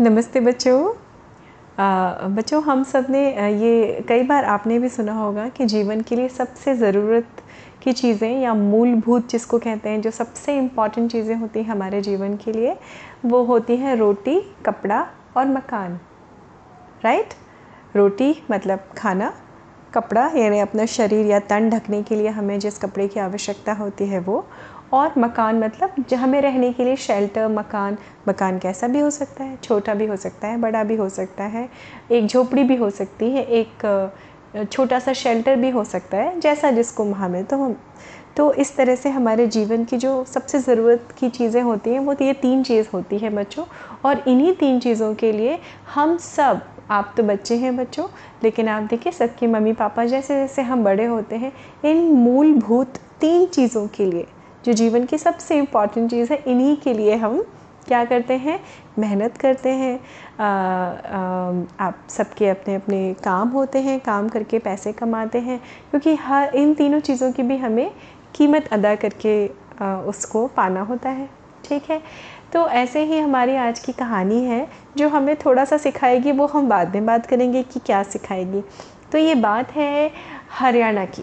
नमस्ते बच्चों। बच्चों, हम सबने ये कई बार आपने भी सुना होगा कि जीवन के लिए सबसे ज़रूरत की चीज़ें या मूलभूत जिसको कहते हैं, जो सबसे इंपॉर्टेंट चीज़ें होती हैं हमारे जीवन के लिए, वो होती हैं रोटी, कपड़ा और मकान। राइट रोटी मतलब खाना कपड़ा, यानी अपना शरीर या तन ढकने के लिए हमें जिस कपड़े की आवश्यकता होती है वो, और मकान मतलब जो, हमें रहने के लिए शेल्टर मकान मकान कैसा भी हो सकता है, छोटा भी हो सकता है, बड़ा भी हो सकता है, एक झोपड़ी भी हो सकती है, एक छोटा सा शेल्टर भी हो सकता है, जैसा जिसको वहाँ में तो हम तो इस तरह से हमारे जीवन की जो सबसे ज़रूरत की चीज़ें होती हैं, वो तो ये तीन चीज़ होती है बच्चों, और इन्हीं तीन चीज़ों के लिए हम सब आप तो बच्चे हैं बच्चों लेकिन आप देखिए सबके मम्मी पापा जैसे जैसे हम बड़े होते हैं इन मूलभूत तीन चीज़ों के लिए जो जीवन की सबसे इंपॉर्टेंट चीज़ है इन्हीं के लिए हम क्या करते हैं? मेहनत करते हैं। आ, आ, आप सबके अपने अपने काम होते हैं काम करके पैसे कमाते हैं क्योंकि हर इन तीनों चीज़ों की भी हमें कीमत अदा करके आ, उसको पाना होता है। ठीक है? तो ऐसे ही हमारी आज की कहानी है, जो हमें थोड़ा सा सिखाएगी, वो हम बाद में बात करेंगे कि क्या सिखाएगी। तो ये बात है हरियाणा की।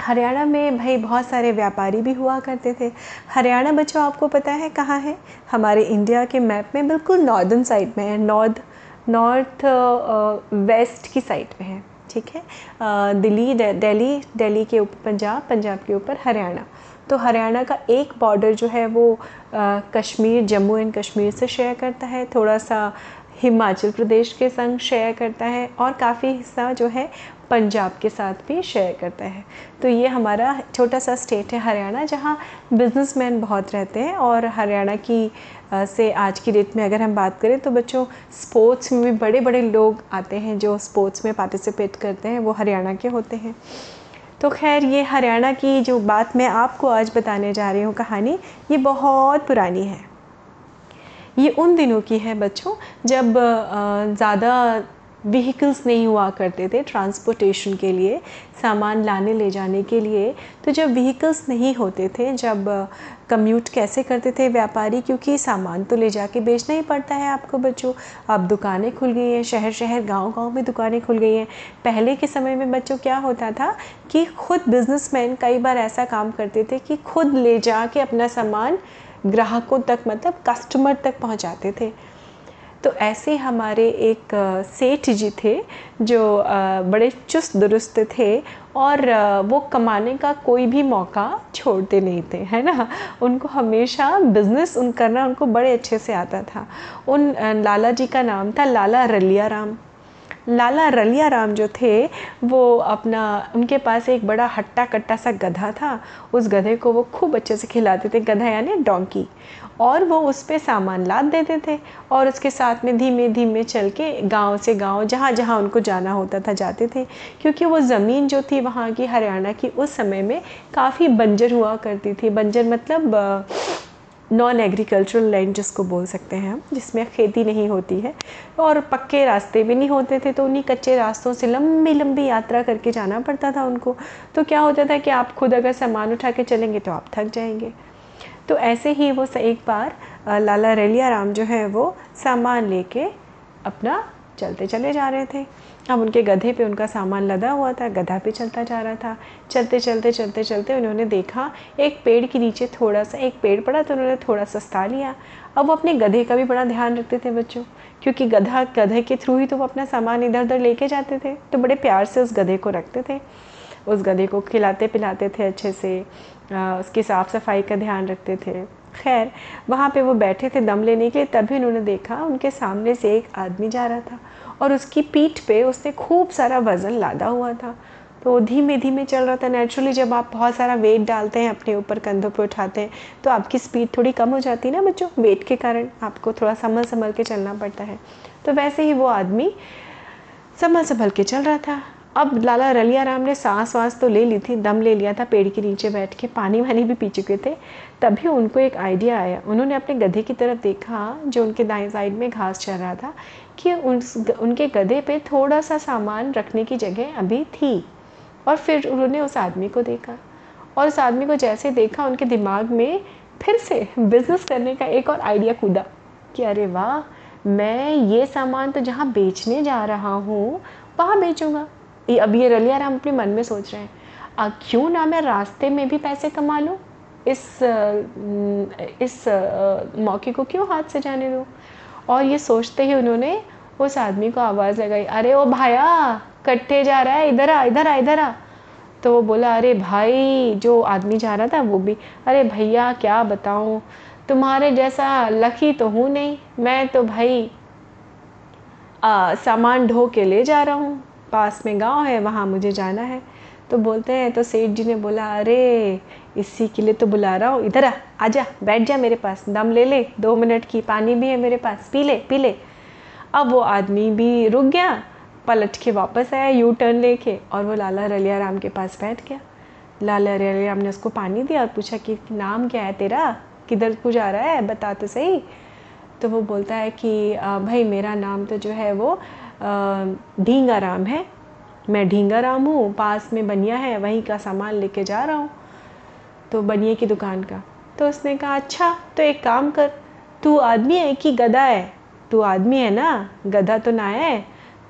हरियाणा में भाई बहुत सारे व्यापारी भी हुआ करते थे। हरियाणा बच्चों, आपको पता है कहाँ है? हमारे इंडिया के मैप में बिल्कुल नॉर्दर्न साइड में है, नॉर्थ नॉर्थ वेस्ट की साइड में है, ठीक है? दिल्ली दिल्ली दिल्ली के ऊपर पंजाब पंजाब के ऊपर हरियाणा। तो हरियाणा का एक बॉर्डर जो है वो अ, कश्मीर जम्मू एंड कश्मीर से शेयर करता है। थोड़ा सा हिमाचल प्रदेश के संग शेयर करता है और काफ़ी हिस्सा जो है पंजाब के साथ भी शेयर करता है। तो ये हमारा छोटा सा स्टेट है हरियाणा जहाँ बिजनेसमैन बहुत रहते हैं और हरियाणा की से आज की डेट में अगर हम बात करें तो बच्चों स्पोर्ट्स में भी बड़े बड़े लोग आते हैं जो स्पोर्ट्स में पार्टिसिपेट करते हैं वो हरियाणा के होते हैं। तो खैर, ये हरियाणा की जो बात मैं आपको आज बताने जा रही हूँ कहानी, ये बहुत पुरानी है। ये उन दिनों की है बच्चों, जब ज़्यादा व्हीकल्स नहीं हुआ करते थे ट्रांसपोर्टेशन के लिए, सामान लाने ले जाने के लिए तो जब व्हीकल्स नहीं होते थे, जब कम्यूट कैसे करते थे व्यापारी? क्योंकि सामान तो ले जाके बेचना ही पड़ता है आपको बच्चों। अब दुकानें खुल गई हैं, शहर शहर गाँव गाँव में दुकानें खुल गई हैं। पहले के समय में बच्चों क्या होता था कि खुद बिजनेसमैन कई बार ऐसा काम करते थे कि खुद ले जा के अपना सामान ग्राहकों तक मतलब कस्टमर तक पहुँचाते थे। तो ऐसे हमारे एक सेठ जी थे, जो बड़े चुस्त दुरुस्त थे और वो कमाने का कोई भी मौका छोड़ते नहीं थे, है ना? उनको हमेशा बिज़नेस उन करना उनको बड़े अच्छे से आता था। उन लाला जी का नाम था लाला रलिया राम। लाला रलिया राम जो थे, वो अपना, उनके पास एक बड़ा हट्टा कट्टा सा गधा था। उस गधे को वो खूब अच्छे से खिलाते थे, गधा यानी डोंकी और वो उस पर सामान लाद देते थे और उसके साथ में धीमे धीमे चल के गाँव से गाँव, जहाँ जहाँ उनको जाना होता था, जाते थे। क्योंकि वो ज़मीन जो थी वहाँ की, हरियाणा की, उस समय में काफ़ी बंजर हुआ करती थी। बंजर मतलब नॉन एग्रीकल्चरल लैंड जिसको बोल सकते हैं हम, जिसमें खेती नहीं होती है और पक्के रास्ते भी नहीं होते थे तो उन्हीं कच्चे रास्तों से लंबी लंबी यात्रा करके जाना पड़ता था उनको। तो क्या होता था कि आप खुद अगर सामान उठा के चलेंगे तो आप थक जाएँगे। तो ऐसे ही वो एक बार लाला रेलिया राम जो है वो सामान लेके अपना चलते चले जा रहे थे। अब उनके गधे पे उनका सामान लदा हुआ था, गधा पे चलता जा रहा था। चलते चलते चलते चलते उन्होंने देखा, एक पेड़ के नीचे थोड़ा सा, एक पेड़ पड़ा तो उन्होंने थोड़ा सा सस्ता लिया। अब वो अपने गधे का भी बड़ा ध्यान रखते थे बच्चों, क्योंकि गधा, गधे के थ्रू ही तो वो अपना सामान इधर उधर लेके जाते थे तो बड़े प्यार से उस गधे को रखते थे। उस गधे को खिलाते पिलाते थे अच्छे से उसकी साफ़ सफ़ाई का ध्यान रखते थे। खैर, वहाँ पे वो बैठे थे दम लेने के लिए, तभी उन्होंने देखा उनके सामने से एक आदमी जा रहा था और उसकी पीठ पे उसने खूब सारा वज़न लादा हुआ था। तो धीमे धीमे चल रहा था। नेचुरली जब आप बहुत सारा वेट डालते हैं, अपने ऊपर कंधों पे उठाते हैं तो आपकी स्पीड थोड़ी कम हो जाती है ना बच्चों वेट के कारण आपको थोड़ा संभल संभल के चलना पड़ता है। तो वैसे ही वो आदमी संभल संभल के चल रहा था। अब लाला रलिया राम ने सांस वास तो ले ली थी, दम ले लिया था, पेड़ के नीचे बैठ के, पानी वानी भी पी चुके थे, तभी उनको एक आइडिया आया। उन्होंने अपने गधे की तरफ़ देखा, जो उनके दाएँ साइड में घास चल रहा था, कि उस उनके गधे पे थोड़ा सा सामान रखने की जगह अभी थी। और फिर उन्होंने उस आदमी को देखा, और उस आदमी को जैसे देखा, उनके दिमाग में फिर से बिज़नेस करने का एक और आइडिया कूदा, कि अरे वाह, मैं ये सामान तो जहाँ बेचने जा रहा हूँ, वहाँ बेचूँगा। ये अब ये रलिया राम अपने मन में सोच रहे हैं आ, क्यों ना मैं रास्ते में भी पैसे कमा लूँ? इस इस मौके को क्यों हाथ से जाने दूँ? और ये सोचते ही उन्होंने उस आदमी को आवाज़ लगाई अरे ओ भाया कट्ठे जा रहा है इधर आ इधर आ इधर आ। तो वो बोला अरे भाई जो आदमी जा रहा था वो भी अरे भैया क्या बताऊँ? तुम्हारे जैसा लकी तो हूँ नहीं मैं तो भाई सामान ढो के ले जा रहा हूँ। पास में गाँव है, वहाँ मुझे जाना है। तो बोलते हैं तो सेठ जी ने बोला, अरे, इसी के लिए तो बुला रहा हूँ। इधर आ आजा बैठ जा मेरे पास। दम ले ले, दो मिनट की पानी भी है मेरे पास। पी ले पी ले। अब वो आदमी भी रुक गया, पलट के वापस आया यू टर्न लेके, और वो लाला रलिया राम के पास बैठ गया। लाला रलिया राम ने उसको पानी दिया और पूछा कि, नाम क्या है तेरा? किधर को जा रहा है? बता तो सही। तो वो बोलता है कि भाई मेरा नाम तो जो है वो ढींगा राम है। मैं ढींगा राम हूँ, पास में बनिया है, वहीं का सामान लेके जा रहा हूँ तो बनिए की दुकान का। तो उसने कहा अच्छा तो एक काम कर, तू आदमी है कि गधा है? तू आदमी है ना? गधा तो ना है?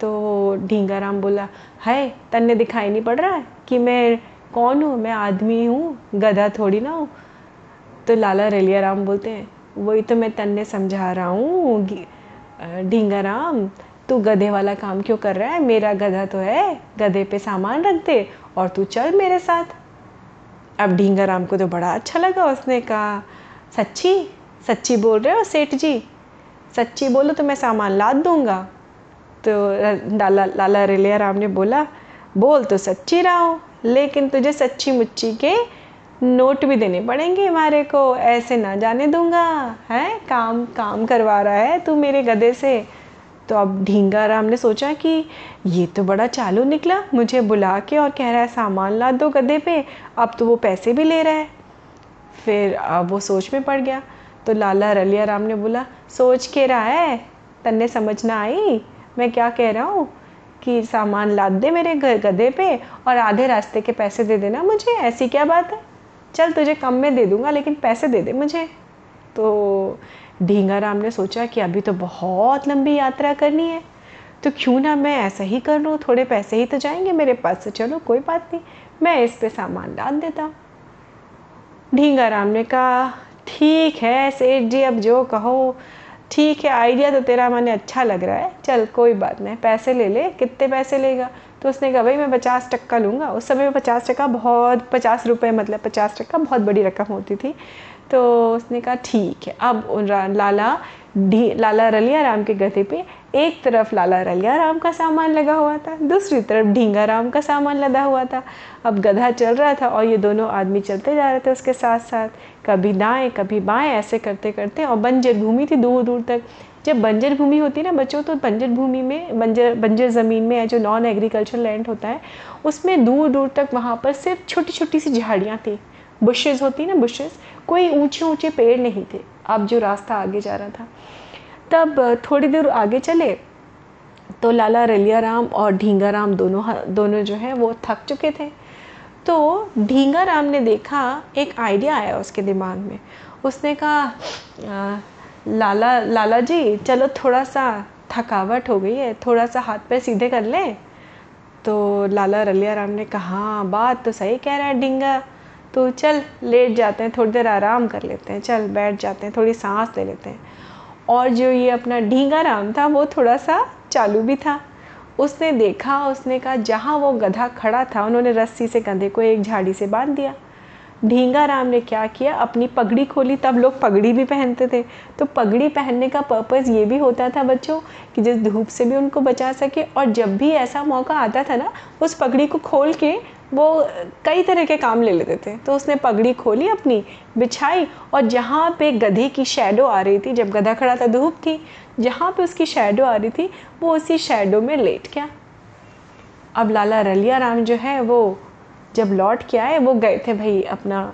तो ढींगा राम बोला, है, तन्ने दिखाई नहीं पड़ रहा है कि मैं कौन हूँ? मैं आदमी हूँ, गधा थोड़ी ना हूँ। तो लाला रेलिया राम बोलते हैं, वही तो मैं तन्ने समझा रहा हूँ ढींगा राम तू गधे वाला काम क्यों कर रहा है? मेरा गधा तो है। गधे पे सामान रख दे और तू चल मेरे साथ। अब ढींगा राम को तो बड़ा अच्छा लगा उसने कहा। सच्ची? सच्ची बोल रहे हो सेठ जी? सच्ची बोलो तो मैं सामान लाद दूँगा। तो लाला लाला रेलिया राम ने बोला, बोल तो सच्ची रहा हूँ, लेकिन तुझे सच्ची मुच्ची के नोट भी देने पड़ेंगे हमारे को। ऐसे ना जाने दूँगा, है? काम काम करवा रहा है तू मेरे गधे से। तो अब ढींगा राम ने सोचा कि ये तो बड़ा चालू निकला, मुझे बुला के और कह रहा है, सामान ला दो गधे पे, अब तो वो पैसे भी ले रहा है। फिर अब वो सोच में पड़ गया। तो लाला रलिया राम ने बोला, सोच के रहा है? तन्ने समझ ना आई? मैं क्या कह रहा हूँ कि सामान लाद दे मेरे घर गधे पे और आधे रास्ते के पैसे दे देना मुझे, ऐसी क्या बात है? चल तुझे कम में दे दूँगा, लेकिन पैसे दे दे मुझे। तो ढींगा राम ने सोचा कि अभी तो बहुत लंबी यात्रा करनी है तो क्यों ना मैं ऐसा ही कर लूँ, थोड़े पैसे ही तो जाएँगे मेरे पास से चलो कोई बात नहीं, मैं इस पे सामान लाद देता। हूँ ढींगा राम ने कहा, ठीक है, सेठ जी, अब जो कहो, ठीक है, आइडिया तो तेरा मैंने अच्छा लग रहा है, चल कोई बात नहीं, पैसे ले ले, कितने पैसे लेगा? तो उसने कहा, भाई, मैं पचास टक्का लूँगा, उस समय में पचास टक्का बहुत, पचास रुपये मतलब पचास टक्का बहुत बड़ी रकम होती थी तो उसने कहा, ठीक है, अब लाला ढी लाला रलिया राम के गधे पे एक तरफ़ लाला रलिया राम का सामान लगा हुआ था, दूसरी तरफ़ ढींगा राम का सामान लदा हुआ था। अब गधा चल रहा था और ये दोनों आदमी चलते जा रहे थे उसके साथ साथ कभी दाएँ, कभी बाएँ, ऐसे करते करते और बंजर भूमि थी दूर दूर तक। जब बंजर भूमि होती है ना बच्चों तो बंजर भूमि में, बंजर बंजर ज़मीन में जो नॉन एग्रीकल्चर लैंड होता है, उसमें दूर दूर तक वहाँ पर सिर्फ़ छोटी छोटी सी झाड़ियाँ थी। बुशेज़ होती ना बुशेज़ कोई ऊँचे ऊँचे पेड़ नहीं थे। अब जो रास्ता आगे जा रहा था। तब थोड़ी देर आगे चले तो लाला रलिया राम और ढींगा राम दोनों दोनों जो है, वो थक चुके थे। तो ढींगा राम ने देखा, एक आइडिया आया उसके दिमाग में। उसने कहा लाला लाला जी चलो थोड़ा सा थकावट हो गई है थोड़ा सा हाथ पैर सीधे कर लें। तो लाला रलिया राम ने कहा हाँ बात तो सही कह रहा है, ढींगा। तो चल, लेट जाते हैं, थोड़ी देर आराम कर लेते हैं, चल, बैठ जाते हैं, थोड़ी सांस ले लेते हैं। और जो ये अपना ढींगा राम था, वो थोड़ा सा चालू भी था। उसने देखा, उसने कहा, जहाँ वो गधा खड़ा था, उन्होंने रस्सी से गधे को एक झाड़ी से बाँध दिया। ढींगा राम ने क्या किया, अपनी पगड़ी खोली, तब लोग पगड़ी भी पहनते थे। तो पगड़ी पहनने का पर्पज़ ये भी होता था बच्चों, कि जिस धूप से भी उनको बचा सके, और जब भी ऐसा मौका आता था ना, उस पगड़ी को खोल के वो कई तरह के काम ले लेते थे। तो उसने पगड़ी खोली अपनी, बिछाई और जहाँ पे गधे की शेडो आ रही थी, जब गधा खड़ा था धूप थी जहाँ पे उसकी शेडो आ रही थी, वो उसी शेडो में लेट गया। अब लाला रलिया राम जो है, वो जब लौट के आए, वो गए थे भाई अपना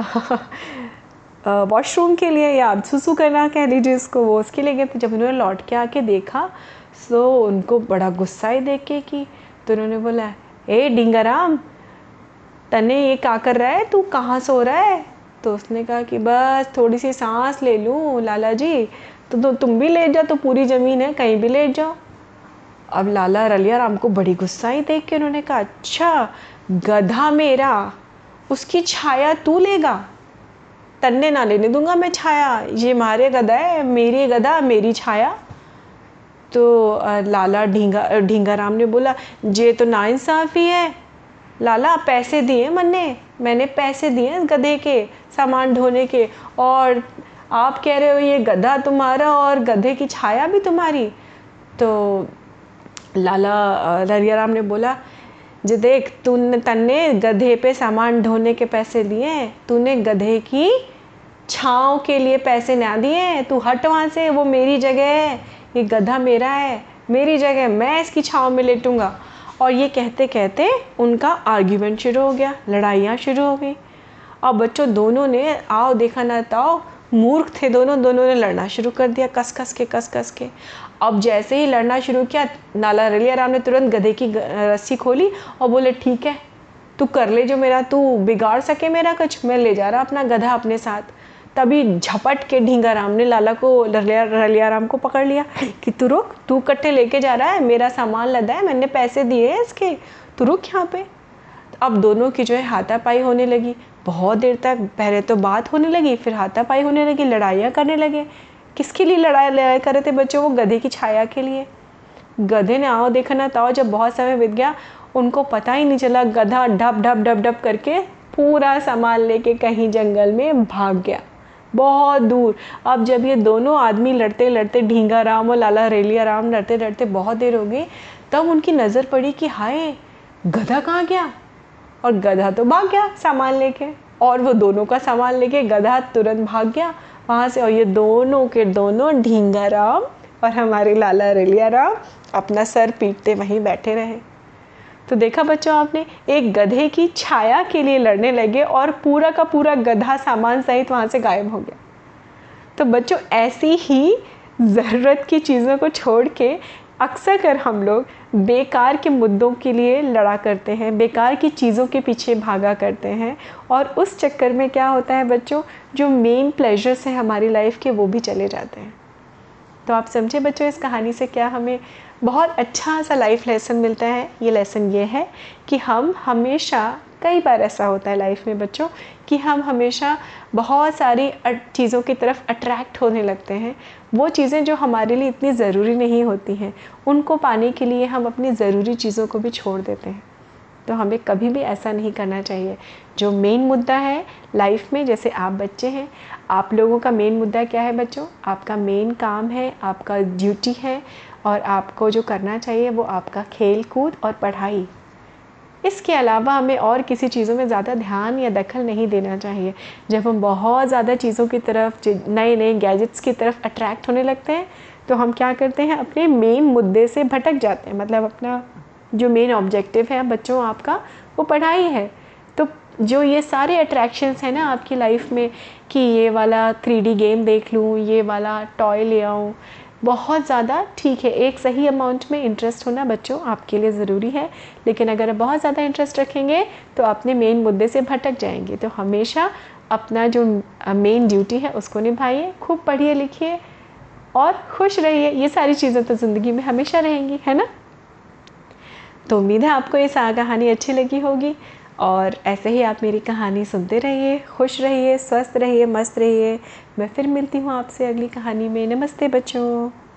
वॉशरूम के लिए या सुसु करना कह लीजिए उसको वो उसके लिए गए थे। जब उन्होंने लौट के आके देखा तो उनको बड़ा गुस्सा ही देख के कि तो उन्होंने बोला ए डिंगाराम तने ये क्या कर रहा है? तू कहाँ सो रहा है? तो उसने कहा कि बस थोड़ी सी सांस ले लूँ लाला जी। तो, तो तुम भी लेट जाओ तो पूरी ज़मीन है कहीं भी लेट जाओ। अब लाला रलिया राम को बड़ी गुस्सा ही देख के उन्होंने कहा अच्छा गधा मेरा उसकी छाया तू लेगा? तन्ने ना लेने दूँगा मैं छाया। ये मारे गधा है मेरी गधा मेरी छाया। तो लाला ढींगा ढींगा राम ने बोला, ये तो नाइंसाफ़ी है। लाला, पैसे दिए मन्ने? मैंने पैसे दिए गधे के, सामान ढोने के। और आप कह रहे हो ये गधा तुम्हारा और गधे की छाया भी तुम्हारी? तो लाला लरिया राम ने बोला, जो देख, तूने, तन्ने गधे पे सामान ढोने के पैसे दिए तूने गधे की छाँव के लिए पैसे ना दिए तू हट वहाँ से, वो मेरी जगह है। ये गधा मेरा है, मेरी जगह मैं इसकी छाँव में लेटूँगा। और ये कहते कहते उनका आर्ग्यूमेंट शुरू हो गया, लड़ाइयाँ शुरू हो गई। अब बच्चों दोनों ने, आओ देखा ना ताओ, मूर्ख थे दोनों दोनों ने लड़ना शुरू कर दिया कस कस के कस कस के। अब जैसे ही लड़ना शुरू किया, नाला रलिया राम ने तुरंत गधे की रस्सी खोली और बोले, ठीक है, तू कर ले जो मेरा, तू बिगाड़ सके मेरा कुछ, मैं ले जा रहा अपना गधा अपने साथ। तभी झपट के ढींगा राम ने लाला को रलिया राम को पकड़ लिया कि तू रुक, तू कट्टे लेके जा रहा है, मेरा सामान लदा है, मैंने पैसे दिए हैं इसके। तू रुक यहाँ पे। अब दोनों की जो है हाथापाई होने लगी। बहुत देर तक, पहले तो बात होने लगी, फिर हाथापाई होने लगी, लड़ाइयाँ करने लगे। किसके लिए लड़ाई लड़ाई कर रहे थे बच्चों वो गधे की छाया के लिए? गधे ने आओ देखा ना ताओ जब बहुत समय बीत गया, उनको पता ही नहीं चला, गधा ढप ढप ढप ढप करके पूरा सामान लेके कहीं जंगल में भाग गया। बहुत दूर। अब जब ये दोनों आदमी लड़ते लड़ते ढींगा राम और लाला रेलिया राम लड़ते लड़ते बहुत देर हो गई, तब उनकी नज़र पड़ी कि हाय, गधा कहाँ गया? और गधा तो भाग गया सामान लेके, और वो दोनों का सामान लेके गधा तुरंत भाग गया वहाँ से। और ये दोनों के दोनों, ढींगा राम और हमारे लाला रेलिया राम, अपना सर पीटते वहीं बैठे रहे। तो देखा बच्चों आपने, एक गधे की छाया के लिए लड़ने लगे और पूरा का पूरा गधा सामान सहित वहाँ से गायब हो गया। तो बच्चों, ऐसी ही ज़रूरत की चीज़ों को छोड़ के अक्सर कर हम लोग बेकार के मुद्दों के लिए लड़ा करते हैं, बेकार की चीज़ों के पीछे भागा करते हैं और उस चक्कर में क्या होता है बच्चों, जो मेन प्लेजर्स हैं हमारी लाइफ के, वो भी चले जाते हैं। तो आप समझे बच्चों इस कहानी से क्या हमें बहुत अच्छा सा लाइफ लेसन मिलता है। ये लेसन ये है कि हम हमेशा, कई बार ऐसा होता है लाइफ में बच्चों, कि हम हमेशा बहुत सारी चीज़ों की तरफ़ अट्रैक्ट होने लगते हैं। वो चीज़ें जो हमारे लिए इतनी ज़रूरी नहीं होती हैं, उनको पाने के लिए हम अपनी ज़रूरी चीज़ों को भी छोड़ देते हैं। तो हमें कभी भी ऐसा नहीं करना चाहिए। जो मेन मुद्दा है लाइफ में, जैसे आप बच्चे हैं, आप लोगों का मेन मुद्दा क्या है बच्चों? आपका मेन काम है, आपका ड्यूटी है और आपको जो करना चाहिए वो आपका खेल कूद और पढ़ाई। इसके अलावा हमें और किसी चीज़ों में ज़्यादा ध्यान या दखल नहीं देना चाहिए। जब हम बहुत ज़्यादा चीज़ों की तरफ़ नए नए गैजेट्स की तरफ़ अट्रैक्ट होने लगते हैं तो हम क्या करते हैं, अपने मेन मुद्दे से भटक जाते हैं। मतलब अपना जो मेन ऑब्जेक्टिव है बच्चों आपका, वो पढ़ाई है। तो जो ये सारे अट्रैक्शंस हैं ना आपकी लाइफ में, कि ये वाला थ्री गेम देख लूँ, ये वाला टॉय ले आऊँ बहुत ज़्यादा ठीक है। एक सही अमाउंट में इंटरेस्ट होना बच्चों आपके लिए ज़रूरी है। लेकिन अगर आप बहुत ज़्यादा इंटरेस्ट रखेंगे तो अपने मेन मुद्दे से भटक जाएँगे। तो हमेशा अपना जो मेन ड्यूटी है, उसको निभाइए। खूब पढ़िए लिखिए और खुश रहिए। ये सारी चीज़ें तो ज़िंदगी में हमेशा रहेंगी, है ना? तो उम्मीद है आपको ये कहानी अच्छी लगी होगी। और ऐसे ही आप मेरी कहानी सुनते रहिए। खुश रहिए, स्वस्थ रहिए, मस्त रहिए। मैं फिर मिलती हूँ आपसे अगली कहानी में। नमस्ते बच्चों।